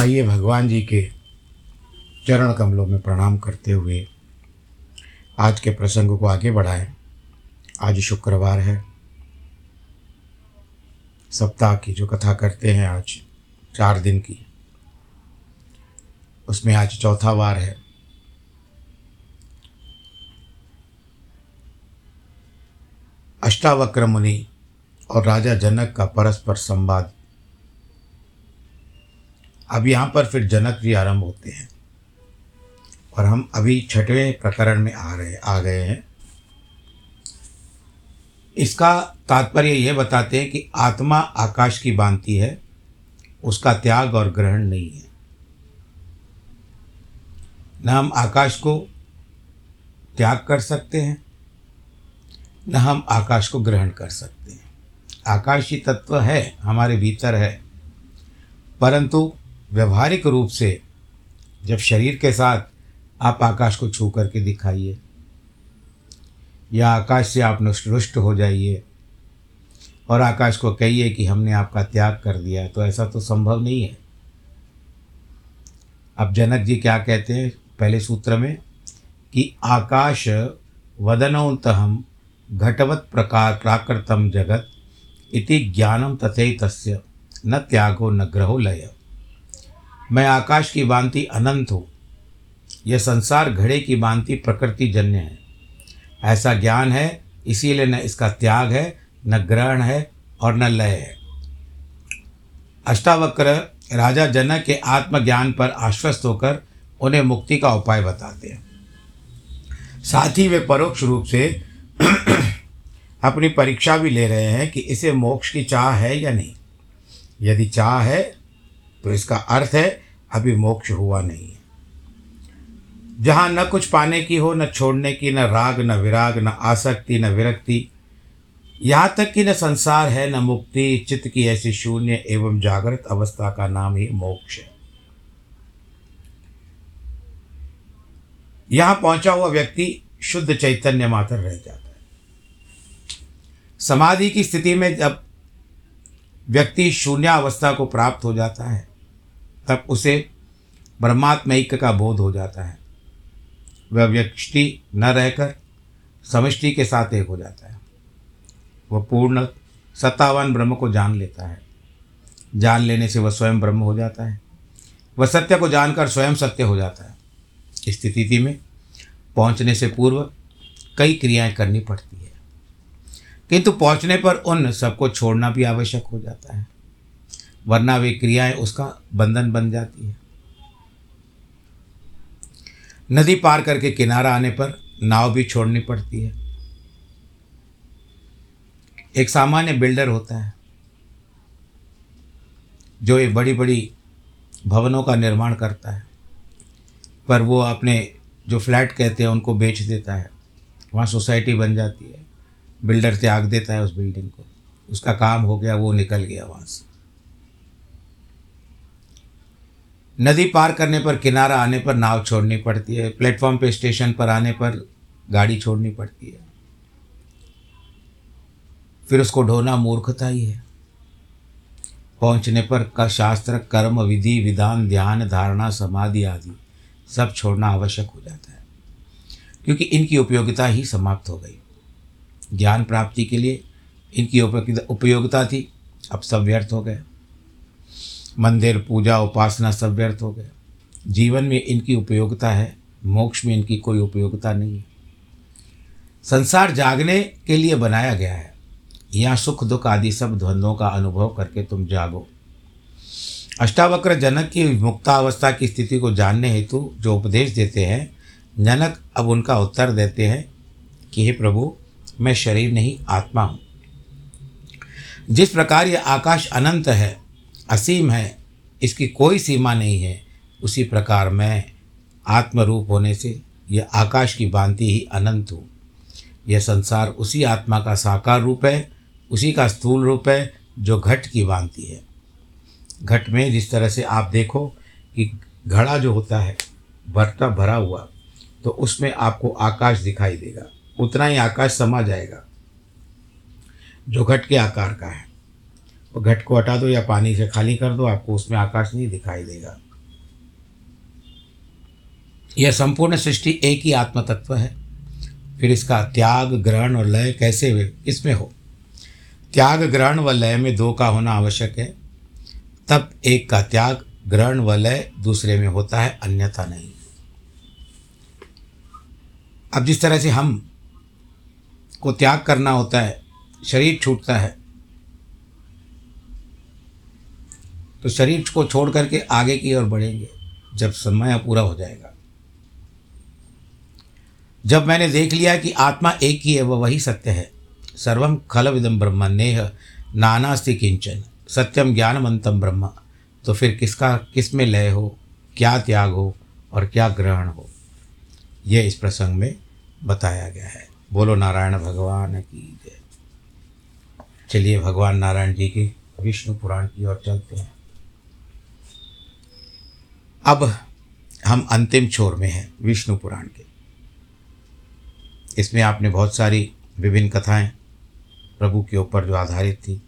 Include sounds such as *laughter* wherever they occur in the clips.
आइए भगवान जी के चरण कमलों में प्रणाम करते हुए आज के प्रसंग को आगे बढ़ाएँ। आज शुक्रवार है। सप्ताह की जो कथा करते हैं आज, चार दिन की, उसमें आज चौथा वार है। अष्टावक्र मुनि और राजा जनक का परस्पर संवाद अब यहाँ पर फिर जनक जी आरंभ होते हैं। और हम अभी छठवें प्रकरण में आ रहे, आ गए हैं। इसका तात्पर्य यह बताते हैं कि आत्मा आकाश की बांति है, उसका त्याग और ग्रहण नहीं है। न हम आकाश को त्याग कर सकते हैं, न हम आकाश को ग्रहण कर सकते हैं। आकाशी तत्व है, हमारे भीतर है, परंतु व्यवहारिक रूप से जब शरीर के साथ आप आकाश को छू करके दिखाइए, या आकाश से आप रुष्ट हो जाइए, और आकाश को कहिए कि हमने आपका त्याग कर दिया तो ऐसा तो संभव नहीं है। अब जनक जी क्या कहते हैं पहले सूत्र में? कि आकाश वदनोतहम घटवत प्रकार प्राकृतम जगत इति ज्ञानम तथे तस्य न त्यागो न ग्रहो लय। मैं आकाश की भांति अनंत हूँ। यह संसार घड़े की भांति प्रकृति जन्य है। ऐसा ज्ञान है, इसीलिए न इसका त्याग है, न ग्रहण है और न लय है। अष्टावक्र राजा जनक के आत्मज्ञान पर आश्वस्त होकर उन्हें मुक्ति का उपाय बताते हैं। साथ ही वे परोक्ष रूप से *clears throat* अपनी परीक्षा भी ले रहे हैं कि इसे मोक्ष की चाह है या नहीं। यदि चाह है तो इसका अर्थ है, अभी मोक्ष हुआ नहीं है। जहाँ न कुछ पाने की हो, न छोड़ने की, न राग, न विराग, न आसक्ति, न विरक्ति, यहाँ तक कि न संसार है, न मुक्ति, चित्त की ऐसी शून्य एवं जागृत अवस्था का नाम ही मोक्ष है। यहाँ पहुँचा हुआ व्यक्ति शुद्ध चैतन्य मात्र रह जाता है। समाधि की स्थिति में जब व्यक्ति शून्यावस्था को प्राप्त हो जाता है तब उसे ब्रह्मात्म ऐक्य का बोध हो जाता है। वह व्यक्ति न रहकर समष्टि के साथ एक हो जाता है। वह पूर्ण सत्तावान ब्रह्म को जान लेता है। जान लेने से वह स्वयं ब्रह्म हो जाता है। वह सत्य को जानकर स्वयं सत्य हो जाता है। इस स्थिति में पहुँचने से पूर्व कई क्रियाएँ करनी पड़ती है। किंतु पहुँचने पर उन सबको छोड़ना भी आवश्यक हो जाता है। वरना वे क्रियाएँ उसका बंधन बन जाती है। नदी पार करके किनारा आने पर नाव भी छोड़नी पड़ती है। एक सामान्य बिल्डर होता है, जो एक बड़ी बड़ी भवनों का निर्माण करता है, पर वो अपने जो फ्लैट कहते हैं उनको बेच देता है। वहाँ सोसाइटी बन जाती है, बिल्डर त्याग देता है उस बिल्डिंग को। उसका काम हो गया, वो निकल गया वहाँ से। नदी पार करने पर किनारा आने पर नाव छोड़नी पड़ती है, प्लेटफॉर्म पे स्टेशन पर आने पर गाड़ी छोड़नी पड़ती है। फिर उसको ढोना मूर्खता ही है। पहुँचने पर का शास्त्र, कर्म, विधि, विधान, ध्यान, धारणा, समाधि आदि सब छोड़ना आवश्यक हो जाता है, क्योंकि इनकी उपयोगिता ही समाप्त हो गई। ज्ञान प्राप्ति के लिए इनकी उपयोगिता थी, अब सब व्यर्थ हो गए। मंदिर, पूजा, उपासना सब व्यर्थ हो गए। जीवन में इनकी उपयोगिता है, मोक्ष में इनकी कोई उपयोगिता नहीं है। संसार जागने के लिए बनाया गया है। यहाँ सुख, दुख आदि सब द्वंद्वों का अनुभव करके तुम जागो। अष्टावक्र जनक की मुक्तावस्था की स्थिति को जानने हेतु जो उपदेश देते हैं, जनक अब उनका उत्तर देते हैं कि, हे प्रभु, मैं शरीर नहीं, आत्मा हूँ। जिस प्रकार यह आकाश अनंत है असीम है, इसकी कोई सीमा नहीं है। उसी प्रकार मैं आत्मरूप होने से यह आकाश की भांति ही अनंत हूँ। यह संसार उसी आत्मा का साकार रूप है, उसी का स्थूल रूप है, जो घट की भांति है। घट में जिस तरह से आप देखो कि घड़ा जो होता है, भरता भरा हुआ तो उसमें आपको आकाश दिखाई देगा। उतना ही आकाश समा जाएगा, जो घट के आकार का है। घट को हटा दो या पानी से खाली कर दो, आपको उसमें आकाश नहीं दिखाई देगा। यह संपूर्ण सृष्टि एक ही आत्म तत्व है। फिर इसका त्याग, ग्रहण और लय कैसे हुए इसमें हो? त्याग, ग्रहण व लय में दो का होना आवश्यक है। तब एक का त्याग, ग्रहण व लय दूसरे में होता है, अन्यथा नहीं। अब जिस तरह से हम को त्याग करना होता है, शरीर छूटता है तो शरीर को छोड़ करके आगे की ओर बढ़ेंगे, जब समय पूरा हो जाएगा। जब मैंने देख लिया कि आत्मा एक ही है, वह वही सत्य है। सर्वम खल विदम ब्रह्म, नेह नानास्ति किंचन सत्यम ज्ञानवंतम ब्रह्म। तो फिर किसका, किसमें लय हो, क्या त्याग हो और क्या ग्रहण हो? यह इस प्रसंग में बताया गया है। बोलो नारायण भगवान की जय। चलिए भगवान नारायण जी के विष्णु पुराण की ओर चलते हैं। अब हम अंतिम छोर में हैं, विष्णु पुराण के। इसमें आपने बहुत सारी विभिन्न कथाएँ, प्रभु के ऊपर जो आधारित थी,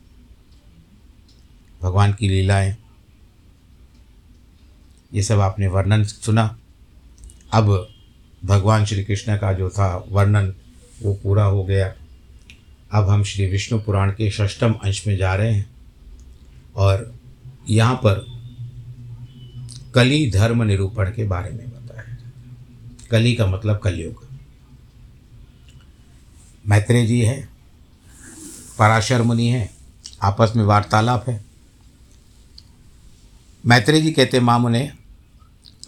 भगवान की लीलाएँ, ये सब आपने वर्णन सुना। अब भगवान श्री कृष्ण का जो था वर्णन, वो पूरा हो गया। अब हम श्री विष्णु पुराण के षष्टम अंश में जा रहे हैं और यहाँ पर कली धर्म निरूपण के बारे में बताया कली का मतलब कलयुग। मैत्रेय जी है, पराशर मुनि है, आपस में वार्तालाप है। मैत्रेय जी कहते मामू ने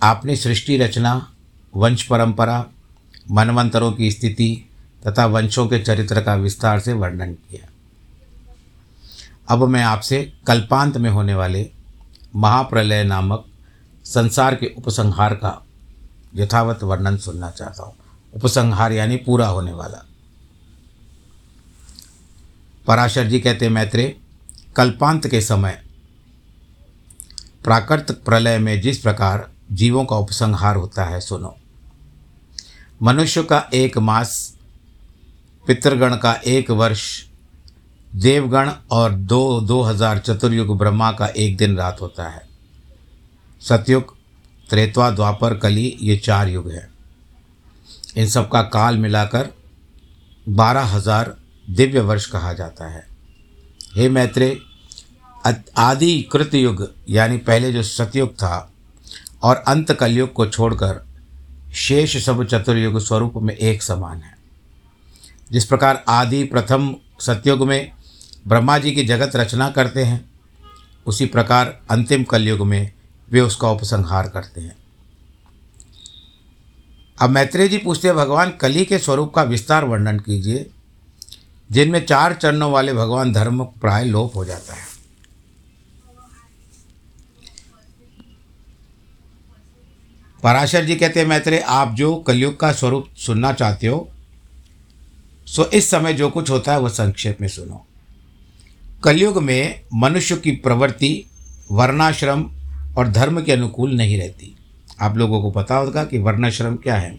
आपने सृष्टि रचना, वंश परंपरा, मनवंतरों की स्थिति तथा वंशों के चरित्र का विस्तार से वर्णन किया। अब मैं आपसे कल्पांत में होने वाले महाप्रलय नामक संसार के उपसंहार का यथावत वर्णन सुनना चाहता हूँ। उपसंहार यानी पूरा होने वाला। पराशर जी कहते मैत्रेय, कल्पांत के समय प्राकृत प्रलय में जिस प्रकार जीवों का उपसंहार होता है, सुनो। मनुष्य का एक मास, पितृगण का एक वर्ष, देवगण और दो दो हज़ार चतुर्युग ब्रह्मा का एक दिन रात होता है। सतयुग, त्रेतवा, द्वापर, कली, ये चार युग हैं। इन सब का काल मिलाकर बारह हज़ार दिव्य वर्ष कहा जाता है। हे मैत्रे आदि कृत युग, यानी पहले जो सतयुग था और अंत कलयुग को छोड़कर शेष सब चतुर्युग स्वरूप में एक समान है। जिस प्रकार आदि प्रथम सतयुग में ब्रह्मा जी की जगत रचना करते हैं, उसी प्रकार अंतिम कलयुग में वे उसका उपसंहार करते हैं। अब मैत्रेय जी पूछते हैं, भगवान, कली के स्वरूप का विस्तार वर्णन कीजिए, जिनमें चार चरणों वाले भगवान धर्म प्राय लोप हो जाता है। पराशर जी कहते हैं, मैत्रेय, आप जो कलयुग का स्वरूप सुनना चाहते हो, सो इस समय जो कुछ होता है वह संक्षेप में सुनो। कलयुग में मनुष्य की प्रवृत्ति, वर्णाश्रम और धर्म के अनुकूल नहीं रहती। आप लोगों को पता होगा कि वर्णाश्रम क्या है।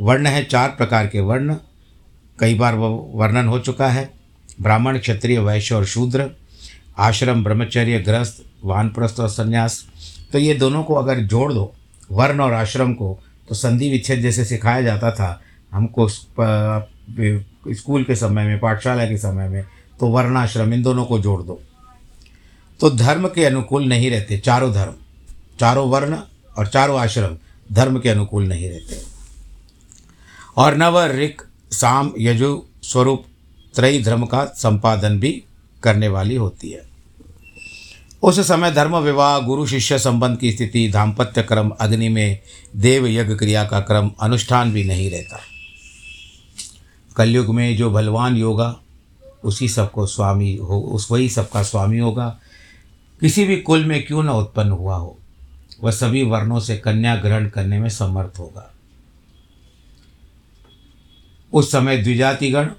वर्ण है चार प्रकार के वर्ण। कई बार वर्णन हो चुका है। ब्राह्मण, क्षत्रिय, वैश्य और शूद्र। आश्रम, ब्रह्मचर्य ग्रस्त वानप्रस्थ और संन्यास। तो ये दोनों को अगर जोड़ दो, वर्ण और आश्रम को तो संधि विच्छेद जैसे सिखाया जाता था हमको स्कूल के समय में, पाठशाला के समय में तो वर्णाश्रम इन दोनों को जोड़ दो। तो धर्म के अनुकूल नहीं रहते, चारों धर्म। चारों वर्ण और चारों आश्रम धर्म के अनुकूल नहीं रहते। और नव ऋक साम यजु स्वरूप त्रयी धर्म का संपादन भी करने वाली होती है। उस समय धर्म विवाह, गुरु शिष्य संबंध की स्थिति, दाम्पत्य क्रम, अग्नि में देव यज्ञ क्रिया का क्रम, अनुष्ठान भी नहीं रहता। कलयुग में जो बलवान योगा, उसी सबको स्वामी हो, उस वही सबका स्वामी होगा। किसी भी कुल में क्यों न उत्पन्न हुआ हो। वह सभी वर्णों से कन्या ग्रहण करने में समर्थ होगा। उस समय द्विजातिगण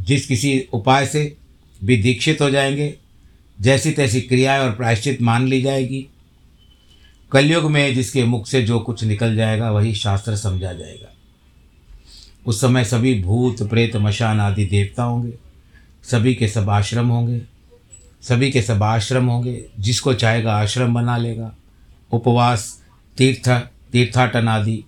जिस किसी उपाय से भी दीक्षित हो जाएँगे, जैसी तैसी क्रियाएँ और प्रायश्चित मान ली जाएगी। कलयुग में जिसके मुख से जो कुछ निकल जाएगा, वही शास्त्र समझा जाएगा। उस समय सभी भूत, प्रेत, मशान आदि देवता होंगे। सभी के सब आश्रम होंगे। सभी के सब आश्रम होंगे। जिसको चाहेगा आश्रम बना लेगा। उपवास, तीर्थ तीर्थाटन आदि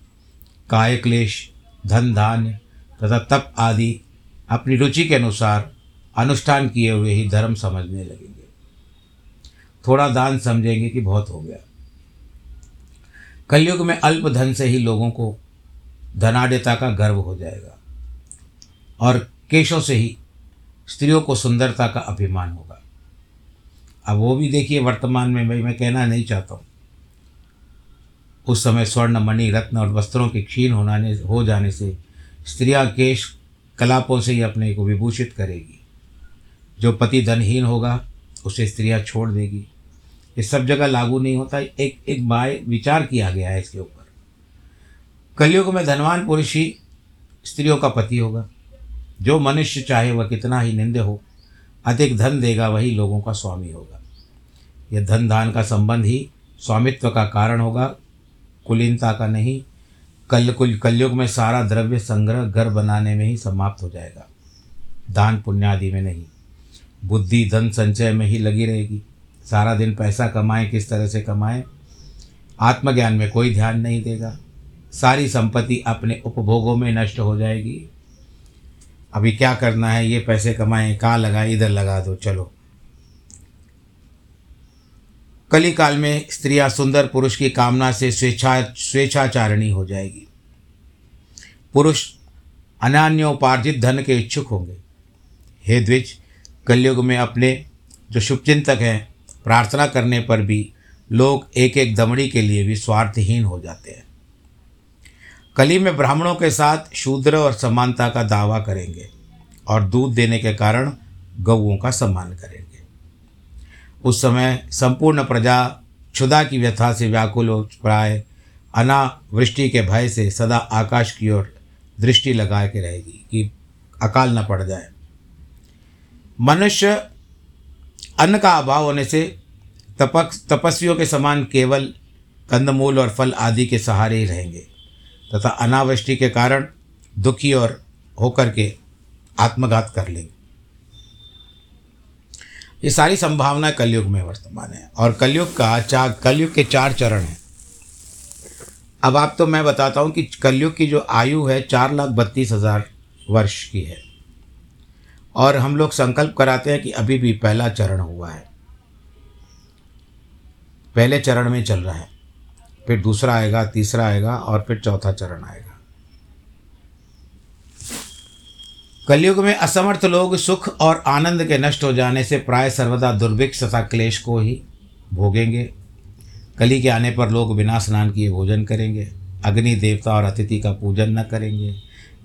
काय क्लेश धन धान्य तथा तप आदि अपनी रुचि के अनुसार अनुष्ठान किए हुए ही धर्म समझने लगेंगे। थोड़ा दान समझेंगे कि बहुत हो गया। कलयुग में अल्प धन से ही लोगों को धनाढ़ता का गर्व हो जाएगा और केशों से ही स्त्रियों को सुंदरता का अभिमान होगा। अब वो भी देखिए वर्तमान में भाई, मैं कहना नहीं चाहता हूँ। उस समय स्वर्ण, मणि, रत्न और वस्त्रों के क्षीण होने हो जाने से स्त्रियाँ केश कलापों से ही अपने को विभूषित करेगी। जो पति धनहीन होगा, उसे स्त्रियाँ छोड़ देगी। ये सब जगह लागू नहीं होता। एक एक बाय विचार किया गया है इसके ऊपर। कलयुग में धनवान पुरुष ही स्त्रियों का पति होगा। जो मनुष्य चाहे वह कितना ही निंदे हो, अधिक धन देगा वही लोगों का स्वामी होगा। यह धन दान का संबंध ही स्वामित्व का कारण होगा। कुलीनता का नहीं, कल कुल कलयुग में सारा द्रव्य संग्रह घर बनाने में ही समाप्त हो जाएगा। दान पुण्य आदि में नहीं, बुद्धि धन संचय में ही लगी रहेगी। सारा दिन पैसा कमाएँ, किस तरह से कमाएँ, आत्मज्ञान में कोई ध्यान नहीं देगा। सारी संपत्ति अपने उपभोगों में नष्ट हो जाएगी। अभी क्या करना है, ये पैसे कमाएँ, कहाँ लगाए, इधर लगा दो, चलो। कली काल में स्त्रियाँ सुंदर पुरुष की कामना से स्वेच्छा, स्वेच्छाचारिणी हो जाएगी। पुरुष अनान्योपार्जित धन के इच्छुक होंगे। हे द्विज, कलयुग में अपने जो शुभचिंतक हैं, प्रार्थना करने पर भी लोग एक एक दमड़ी के लिए भी स्वार्थहीन हो जाते हैं। कली में ब्राह्मणों के साथ शूद्र और समानता का दावा करेंगे और दूध देने के कारण गऊओं का सम्मान करेंगे। उस समय संपूर्ण प्रजा क्षुदा की व्यथा से व्याकुल प्राय अनावृष्टि के भय से सदा आकाश की ओर दृष्टि लगा के रहेगी कि अकाल न पड़ जाए। मनुष्य अन्न का अभाव होने से तपक, तपस्वियों के समान केवल कंदमूल और फल आदि के सहारे ही रहेंगे। तथा अनावृष्टि के कारण दुखी और होकर के आत्मघात कर लेंगे। ये सारी संभावनाएँ कलयुग में वर्तमान है और कलयुग का चार, कलयुग के चार चरण हैं। अब आप तो मैं बताता हूँ कि कलयुग की जो आयु है, चार लाख बत्तीस हज़ार वर्ष की है। और हम लोग संकल्प कराते हैं कि अभी भी पहला चरण हुआ है। पहले चरण में चल रहा है, फिर दूसरा आएगा, तीसरा आएगा और फिर चौथा चरण आएगा। कलयुग में असमर्थ लोग सुख और आनंद के नष्ट हो जाने से प्राय सर्वदा दुर्भिक्ष तथा क्लेश को ही भोगेंगे। कली के आने पर लोग बिना स्नान किए भोजन करेंगे। अग्नि देवता और अतिथि का पूजन न करेंगे,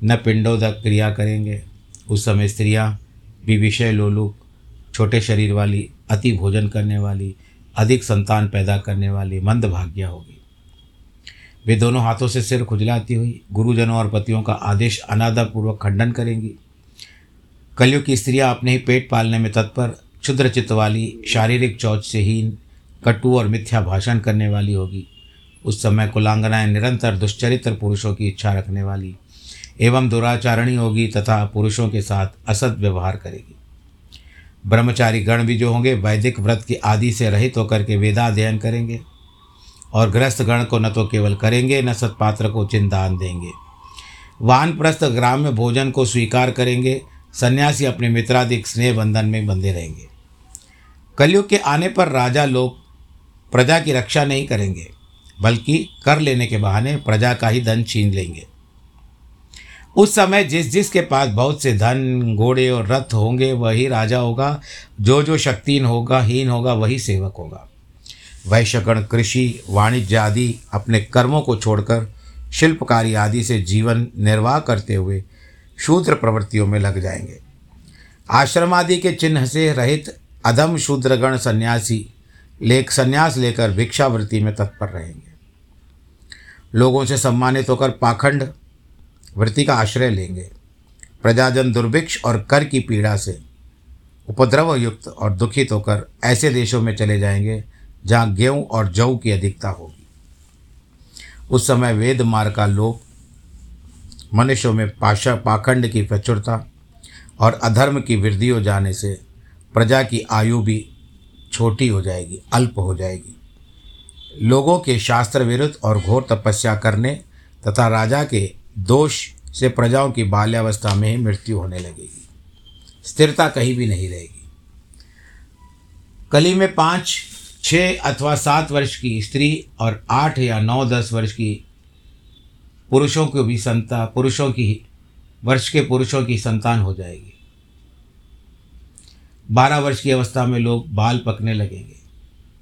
न पिंडोदक क्रिया करेंगे। उस समय स्त्रियाँ भी विषय लोलुप छोटे शरीर वाली, अति भोजन करने वाली, अधिक संतान पैदा करने वाली, मंद भाग्या होगी। वे दोनों हाथों से सिर खुजलाती हुई गुरुजनों और पतियों का आदेश अनादरपूर्वक खंडन करेंगी। कलयुग की स्त्रियाँ अपने ही पेट पालने में तत्पर, क्षुद्र चित्त वाली, शारीरिक चौच से हीन, कटु और मिथ्या भाषण करने वाली होगी। उस समय कुलांगनाएँ निरंतर दुश्चरित्र पुरुषों की इच्छा रखने वाली एवं दुराचारणी होगी तथा पुरुषों के साथ असद व्यवहार करेगी। ब्रह्मचारी गण भी जो होंगे, वैदिक व्रत की आदि से रहित होकर के वेदाध्ययन करेंगे और ग्रस्त गण को न तो केवल करेंगे, न सत्पात्र को चिंतान देंगे। वानप्रस्थ ग्राम्य भोजन को स्वीकार करेंगे सन्यासी अपने मित्राधिक स्नेह बंधन में बंधे रहेंगे। कलयुग के आने पर राजा लोग प्रजा की रक्षा नहीं करेंगे, बल्कि कर लेने के बहाने प्रजा का ही धन छीन लेंगे। उस समय जिस जिसके पास बहुत से धन, घोड़े और रथ होंगे, वही राजा होगा। जो जो शक्तिहीन होगा, हीन होगा, वही सेवक होगा। वैश्यगण कृषि, वाणिज्य आदि अपने कर्मों को छोड़कर, शिल्पकारी आदि से जीवन निर्वाह करते हुए शूद्र प्रवृत्तियों में लग जाएँगे। आश्रम आदि के चिन्ह से रहित अधम शूद्रगण सन्यासी लेख, संन्यास लेकर भिक्षावृत्ति में तत्पर रहेंगे। लोगों से सम्मानित होकर पाखंड वृत्ति का आश्रय लेंगे। प्रजाजन दुर्भिक्ष और कर की पीड़ा से उपद्रव युक्त और दुखित होकर ऐसे देशों में चले जाएँगे, जहाँ गेहूँ और जौ की अधिकता होगी। उस समय वेद मार्ग का लोप मनुष्यों में पाशा पाखंड की प्रचुरता और अधर्म की वृद्धि हो जाने से प्रजा की आयु भी छोटी हो जाएगी, अल्प हो जाएगी। लोगों के शास्त्र विरुद्ध और घोर तपस्या करने तथा राजा के दोष से प्रजाओं की बाल्यावस्था में ही मृत्यु होने लगेगी। स्थिरता कहीं भी नहीं रहेगी। कली में पाँच छः अथवा सात वर्ष की स्त्री और आठ या नौ, दस वर्ष की पुरुषों को भी संता, पुरुषों की वर्ष के पुरुषों की संतान हो जाएगी। बारह वर्ष की अवस्था में लोग बाल पकने लगेंगे।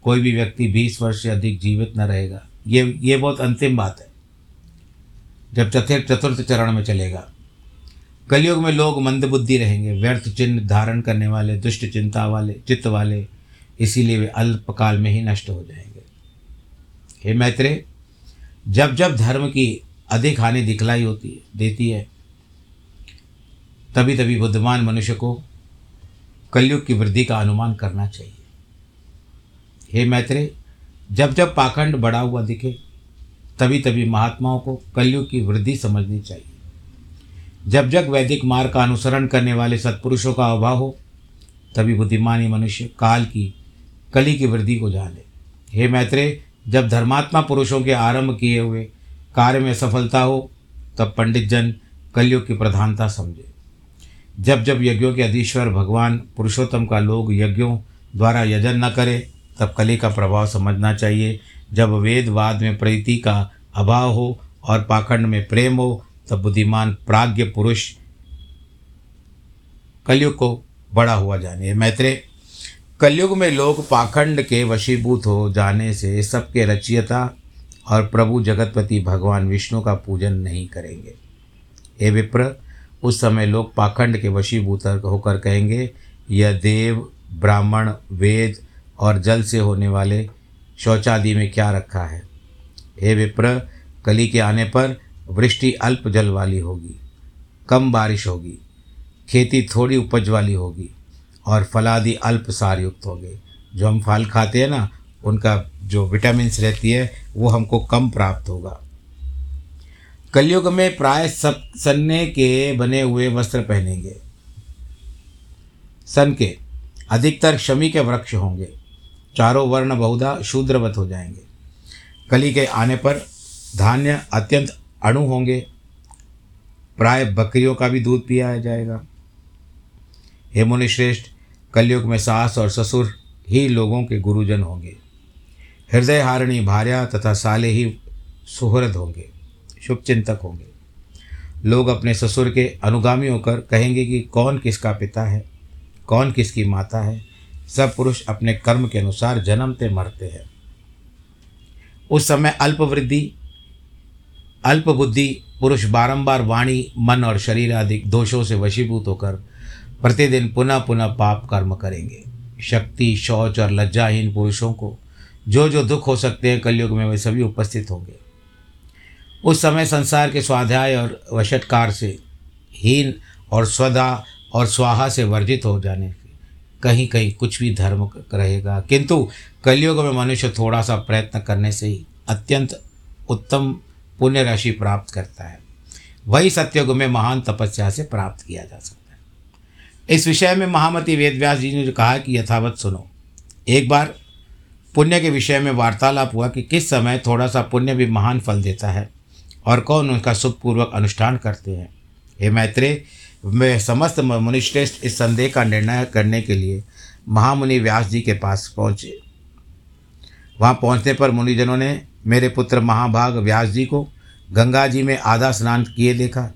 कोई भी व्यक्ति बीस वर्ष से अधिक जीवित न रहेगा। ये ये बहुत अंतिम बात है। जब चतुर्थ चतुर्थ चरण में चलेगा। कलयुग में लोग मंदबुद्धि रहेंगे, व्यर्थ चिन्ह धारण करने वाले, दुष्ट चिंता वाले, चित्त वाले, इसीलिए वे अल्पकाल में ही नष्ट हो जाएँगे। हे मैत्रे जब जब धर्म की अधिक हानि दिखलाई होती है, देती है। तभी तभी बुद्धिमान मनुष्य को कलयुग की वृद्धि का अनुमान करना चाहिए। हे मैत्रे जब जब पाखंड बढ़ा हुआ दिखे तभी तभी महात्माओं को कलयुग की वृद्धि समझनी चाहिए। जब जब वैदिक मार्ग का अनुसरण करने वाले सत्पुरुषों का अभाव हो, तभी बुद्धिमानी मनुष्य काल की, कली की वृद्धि को जाने। हे मैत्रे जब धर्मात्मा पुरुषों के आरंभ किए हुए कार्य में सफलता हो, तब पंडित जन कलयुग की प्रधानता समझे। जब जब यज्ञों के अधीश्वर भगवान पुरुषोत्तम का लोग यज्ञों द्वारा यजन न करे, तब कली का प्रभाव समझना चाहिए। जब वेदवाद में प्रीति का अभाव हो और पाखंड में प्रेम हो, तब बुद्धिमान प्राज्ञ पुरुष कलयुग को बड़ा हुआ जाने। मैत्रे कलयुग में लोग पाखंड के वशीभूत हो जाने से सबके रचियता और प्रभु जगतपति भगवान विष्णु का पूजन नहीं करेंगे। हे विप्र, उस समय लोग पाखंड के वशीभूत होकर कहेंगे, यह देव, ब्राह्मण, वेद और जल से होने वाले शौचादि में क्या रखा है? हे विप्र, कली के आने पर वृष्टि अल्प जल वाली होगी, कम बारिश होगी, खेती थोड़ी उपज वाली होगी और फलादि अल्प सार युक्त होंगे। जो हम फल खाते हैं ना, उनका जो विटामिन्स रहती है, वो हमको कम प्राप्त होगा। कलयुग में प्राय सब सन्ने के बने हुए वस्त्र पहनेंगे। सन के अधिकतर शमी के वृक्ष होंगे। चारों वर्ण बहुधा शूद्रवत हो जाएँगे। कली के आने पर धान्य अत्यंत अणु होंगे। प्राय बकरियों का भी दूध पिया जाएगा। हे मुनि श्रेष्ठ कलयुग में सास और ससुर ही लोगों के गुरुजन होंगे। हृदय हारिणी भार्या तथा साले ही सुहृद होंगे शुभ चिंतक होंगे। लोग अपने ससुर के अनुगामी होकर कहेंगे कि कौन किसका पिता है, कौन किसकी माता है? सब पुरुष अपने कर्म के अनुसार जन्मते मरते हैं। उस समय अल्पवृद्धि, अल्पबुद्धि पुरुष बारंबार वाणी, मन और शरीर आदि दोषों से वशीभूत होकर प्रतिदिन पुनः पुनः पाप कर्म करेंगे। शक्ति, शौच और लज्जाहीन पुरुषों को जो जो दुख हो सकते हैं कलयुग में, वे सभी उपस्थित होंगे। उस समय संसार के स्वाध्याय और वशटकार से हीन और स्वदा और स्वाहा से वर्जित हो जाने कहीं कहीं कुछ भी धर्म रहेगा। किंतु कलयुग में मनुष्य थोड़ा सा प्रयत्न करने से ही अत्यंत उत्तम पुण्य राशि प्राप्त करता है। वही सत्ययुग में महान तपस्या से प्राप्त किया जा सकता है। इस विषय में महामती वेदव्यास जी ने कहा कि यथावत सुनो। एक बार पुण्य के विषय में वार्तालाप हुआ कि किस समय थोड़ा सा पुण्य भी महान फल देता है और कौन उनका सुखपूर्वक अनुष्ठान करते हैं। हे मैत्रेय में समस्त मुनिश्रेष्ठ इस संदेह का निर्णय करने के लिए महामुनि व्यास जी के पास पहुँचे। वहाँ पहुँचने पर मुनिजनों ने मेरे पुत्र महाभाग व्यास जी को गंगा जी में आधा स्नान किए देखा।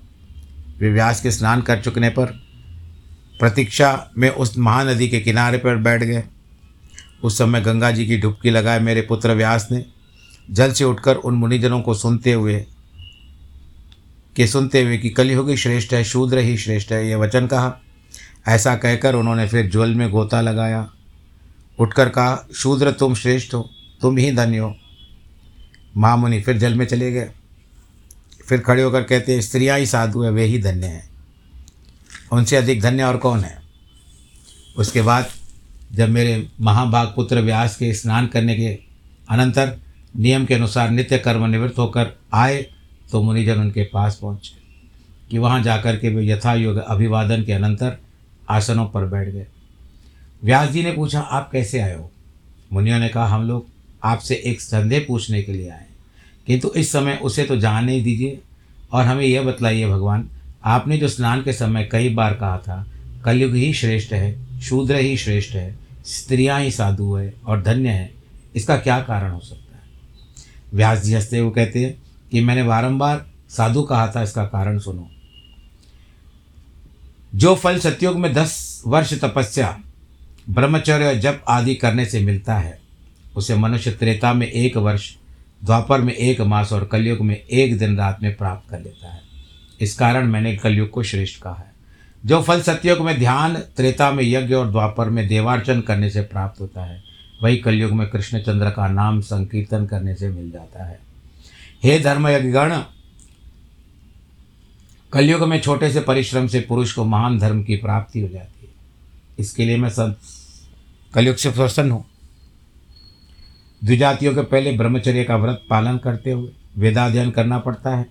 वे व्यास के स्नान कर चुकने पर प्रतीक्षा में उस महानदी के किनारे पर बैठ गए। उस समय गंगा जी की डुबकी लगाए मेरे पुत्र व्यास ने। जल से उठकर उन मुनिजनों को सुनते हुए, कि सुनते हुए कि कलयुगी श्रेष्ठ है, शूद्र ही श्रेष्ठ है, ये वचन कहा। ऐसा कहकर उन्होंने फिर ज्वल में गोता लगाया। उठकर कहा, शूद्र तुम श्रेष्ठ हो, तुम ही धन्य हो। महामुनि फिर जल में चले गए। फिर खड़े होकर कहते हैं स्त्रियाँ ही साधु है, वे ही धन्य हैं। उनसे अधिक धन्य और कौन है? उसके बाद जब मेरे महाभाग पुत्र व्यास के स्नान करने के अनंतर नियम के अनुसार नित्य कर्म निवृत्त होकर आए तो मुनिजन उनके पास पहुँचे कि वहाँ जाकर के वे यथा योग अभिवादन के अनंतर आसनों पर बैठ गए। व्यास जी ने पूछा, आप कैसे आए हो? मुनियों ने कहा, हम लोग आपसे एक संदेह पूछने के लिए आए किंतु इस समय उसे तो जाने ही दीजिए और हमें यह बतलाइए भगवान, आपने जो स्नान के समय कई बार कहा था, कलयुग ही श्रेष्ठ है, शूद्र ही श्रेष्ठ है स्त्रियाँ ही साधु है और धन्य है। इसका क्या कारण हो सकता है? व्यास जी हँसते हुए कहते हैं कि मैंने बारंबार साधु कहा था, इसका कारण सुनो। जो फल सत्युग में दस वर्ष तपस्या, ब्रह्मचर्य जप आदि करने से मिलता है, उसे मनुष्य त्रेता में एक वर्ष, द्वापर में एक मास और कलयुग में एक दिन रात में प्राप्त कर लेता है। इस कारण मैंने कलयुग को श्रेष्ठ कहा है। जो फल सत्युग में ध्यान, त्रेता में यज्ञ और द्वापर में देवार्चन करने से प्राप्त होता है, वही कलयुग में कृष्णचंद्र का नाम संकीर्तन करने से मिल जाता है। हे धर्मयज्ञगण, कलयुग में छोटे से परिश्रम से पुरुष को महान धर्म की प्राप्ति हो जाती है। इसके लिए मैं सब कलयुग से प्रसन्न हूँ। द्विजातियों के पहले ब्रह्मचर्य का व्रत पालन करते हुए वेदाध्ययन करना पड़ता है।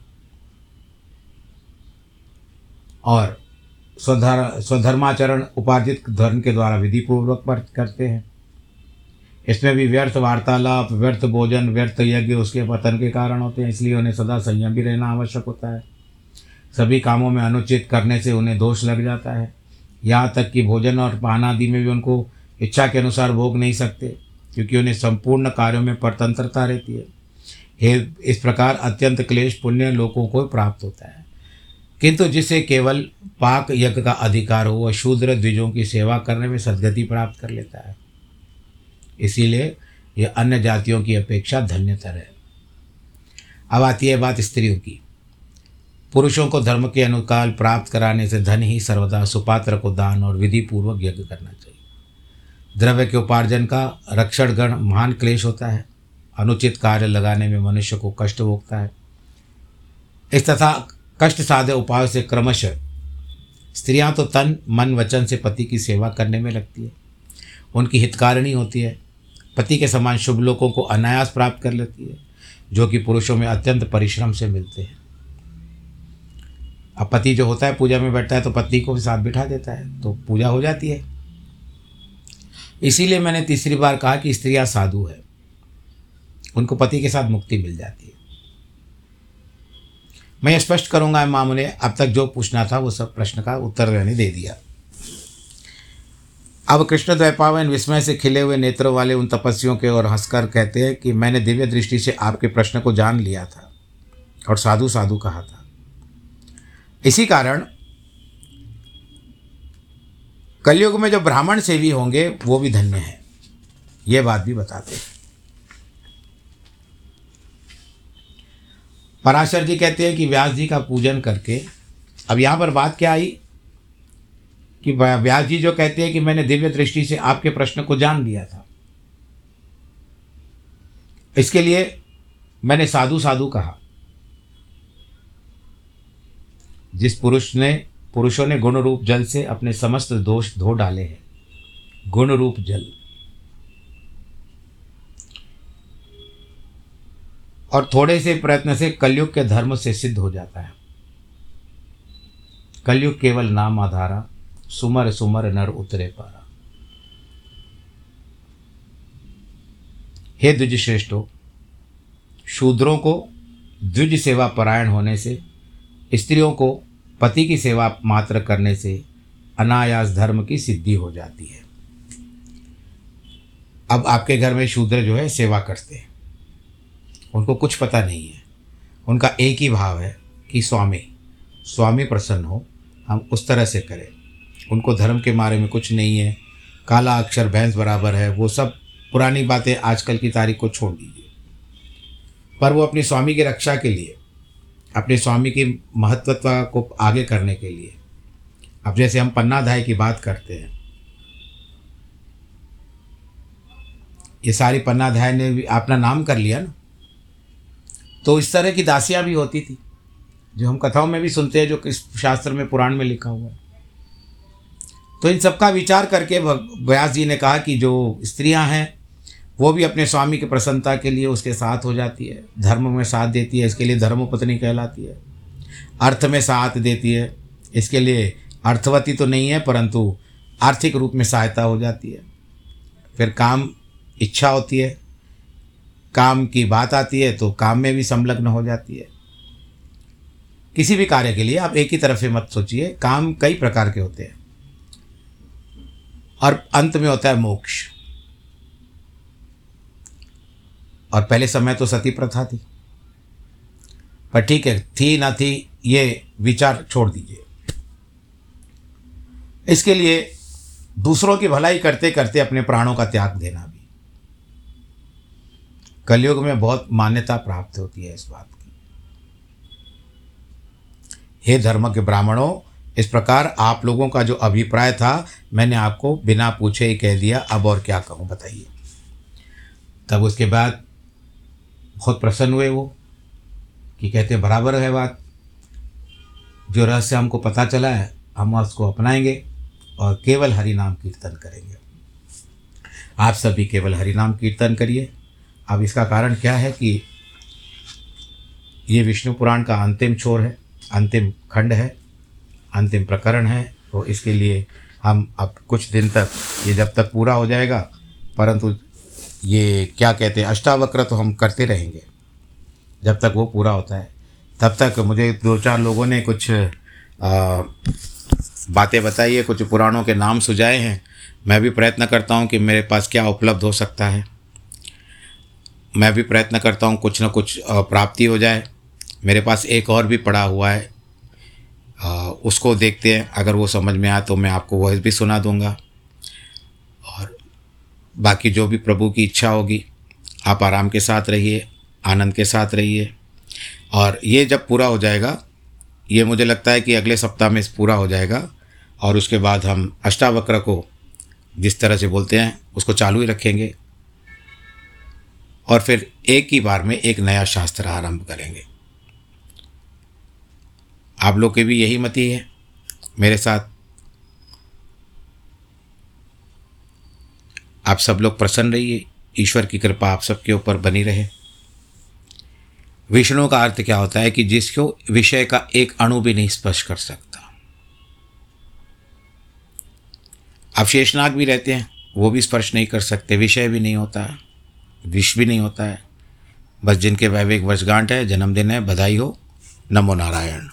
और स्वधर स्वधर्माचरण उपार्जित धर्म के द्वारा विधि पूर्वक करते हैं। इसमें भी व्यर्थ वार्तालाप, व्यर्थ भोजन, व्यर्थ यज्ञ उसके पतन के कारण होते हैं, इसलिए उन्हें सदा संयम भी रहना आवश्यक होता है। सभी कामों में अनुचित करने से उन्हें दोष लग जाता है। यहाँ तक कि भोजन और पान आदि में भी उनको इच्छा के अनुसार भोग नहीं सकते, क्योंकि उन्हें संपूर्ण कार्यों में परतंत्रता रहती है। हे, इस प्रकार अत्यंत क्लेश पुण्य लोगों को प्राप्त होता है। किंतु जिसे केवल पाक यज्ञ का अधिकार हो, वह शूद्र द्विजों की सेवा करने में सदगति प्राप्त कर लेता है। इसीलिए यह अन्य जातियों की अपेक्षा धन्यतर है। अब आती है बात स्त्रियों की। पुरुषों को धर्म के अनुकाल प्राप्त कराने से धन ही सर्वदा सुपात्र को दान और विधि पूर्वक यज्ञ करना चाहिए। द्रव्य के उपार्जन का रक्षण गण महान क्लेश होता है। अनुचित कार्य लगाने में मनुष्य को कष्ट भोगता है। इस तथा कष्ट साधे उपाय से क्रमशः स्त्रियाँ तो तन, मन, वचन से पति की सेवा करने में लगती है। उनकी हितकारिणी होती है। पति के समान शुभ लोगों को अनायास प्राप्त कर लेती है, जो कि पुरुषों में अत्यंत परिश्रम से मिलते हैं। अब पति जो होता है, पूजा में बैठता है तो पत्नी को भी साथ बिठा देता है तो पूजा हो जाती है। इसीलिए मैंने तीसरी बार कहा कि स्त्रियाँ साधु है। उनको पति के साथ मुक्ति मिल जाती है। मैं स्पष्ट करूँगा माम ने अब तक जो पूछना था, वो सब प्रश्न का उत्तर मैंने दे दिया। अब कृष्ण द्वैपावन विस्मय से खिले हुए नेत्रों वाले उन तपस्वियों के और हंसकर कहते हैं कि मैंने दिव्य दृष्टि से आपके प्रश्न को जान लिया था और साधु साधु कहा था। इसी कारण कलयुग में जो ब्राह्मण सेवी होंगे, वो भी धन्य हैं। ये बात भी बताते हैं। पराशर जी कहते हैं कि व्यास जी का पूजन करके, अब यहाँ पर बात क्या आई? कि व्यास जी जो कहते हैं कि मैंने दिव्य दृष्टि से आपके प्रश्न को जान लिया था। इसके लिए मैंने साधु साधु कहा, जिस पुरुष ने, पुरुषों ने गुण रूप जल से अपने समस्त दोष धो डाले हैं, गुण रूप जल। और थोड़े से प्रयत्न से कलयुग के धर्म से सिद्ध हो जाता है। कलयुग केवल नाम आधारा, सुमर सुमर नर उतरे पारा। हे द्विज श्रेष्ठो शूद्रों को द्विज सेवा परायण होने से, स्त्रियों को पति की सेवा मात्र करने से अनायास धर्म की सिद्धि हो जाती है। अब आपके घर में शूद्र जो है सेवा करते हैं। उनको कुछ पता नहीं है। उनका एक ही भाव है कि स्वामी स्वामी प्रसन्न हो, हम उस तरह से करें। उनको धर्म के बारे में कुछ नहीं है, काला अक्षर, भैंस बराबर है, वो सब पुरानी बातें आजकल की तारीख को छोड़ दीजिए। पर वो अपने स्वामी की रक्षा के लिए, अपने स्वामी की महत्वत्व को आगे करने के लिए। अब जैसे हम पन्नाधाय की बात करते हैं, ये सारी पन्नाधाय ने भी अपना नाम कर लिया ना? तो इस तरह की दासियाँ भी होती थी, जो हम कथाओं में भी सुनते हैं, जो किस शास्त्र में पुराण में लिखा हुआ है। तो इन सबका विचार करके व्यास जी ने कहा कि जो स्त्रियाँ हैं, वो भी अपने स्वामी की प्रसन्नता के लिए उसके साथ हो जाती है। धर्म में साथ देती है, इसके लिए धर्मपत्नी कहलाती है। अर्थ में साथ देती है, इसके लिए अर्थवती तो नहीं है, परंतु आर्थिक रूप में सहायता हो जाती है। फिर काम, इच्छा होती है काम की बात आती है तो काम में भी संलग्न हो जाती है। किसी भी कार्य के लिए आप एक ही तरफ़ से मत सोचिए, काम कई प्रकार के होते हैं। और अंत में होता है मोक्ष। और पहले समय तो सती प्रथा थी। पर ठीक है, थी ना थी, ये विचार छोड़ दीजिए। इसके लिए दूसरों की भलाई करते करते अपने प्राणों का त्याग देना। कलयुग में बहुत मान्यता प्राप्त होती है इस बात की। हे धर्म के ब्राह्मणों, इस प्रकार आप लोगों का जो अभिप्राय था, मैंने आपको बिना पूछे ही कह दिया। अब और क्या कहूँ, बताइए। तब उसके बाद बहुत प्रसन्न हुए वो, कि कहते बराबर है बात। जो रहस्य हमको पता चला है, हम उसको अपनाएँगे और केवल हरि नाम कीर्तन करेंगे। आप सभी केवल हरि नाम कीर्तन करिए। अब इसका कारण क्या है कि ये विष्णु पुराण का अंतिम छोर है, अंतिम खंड है, अंतिम प्रकरण है तो इसके लिए हम अब कुछ दिन तक, ये जब तक पूरा हो जाएगा, परंतु ये क्या कहते हैं, अष्टावक्र तो हम करते रहेंगे। जब तक वो पूरा होता है, तब तक मुझे दो चार लोगों ने कुछ बातें बताई है, कुछ पुराणों के नाम सुझाए हैं। मैं भी प्रयत्न करता हूँ कि मेरे पास क्या उपलब्ध हो सकता है। मैं भी प्रयत्न करता हूँ कुछ ना कुछ प्राप्ति हो जाए। मेरे पास एक और भी पड़ा हुआ है। उसको देखते हैं। अगर वो समझ में आए तो मैं आपको वह भी सुना दूँगा। और बाकी जो भी प्रभु की इच्छा होगी, आप आराम के साथ रहिए, आनंद के साथ रहिए। और ये जब पूरा हो जाएगा, ये मुझे लगता है कि अगले सप्ताह में पूरा हो जाएगा। और उसके बाद हम अष्टावक्र को जिस तरह से बोलते हैं, उसको चालू ही रखेंगे। और फिर एक ही बार में एक नया शास्त्र आरंभ करेंगे। आप लोग की भी यही मति है मेरे साथ आप सब लोग प्रसन्न रहिए। ईश्वर की कृपा आप सबके ऊपर बनी रहे। विष्णु का अर्थ क्या होता है कि जिसको विषय का एक अणु भी नहीं स्पर्श कर सकता। अब शेषनाग भी रहते हैं, वो भी स्पर्श नहीं कर सकते, विषय भी नहीं होता। है विष भी नहीं होता है। बस जिनके वैविक वर्षगांठ है, जन्मदिन है, बधाई हो। नमो नारायण।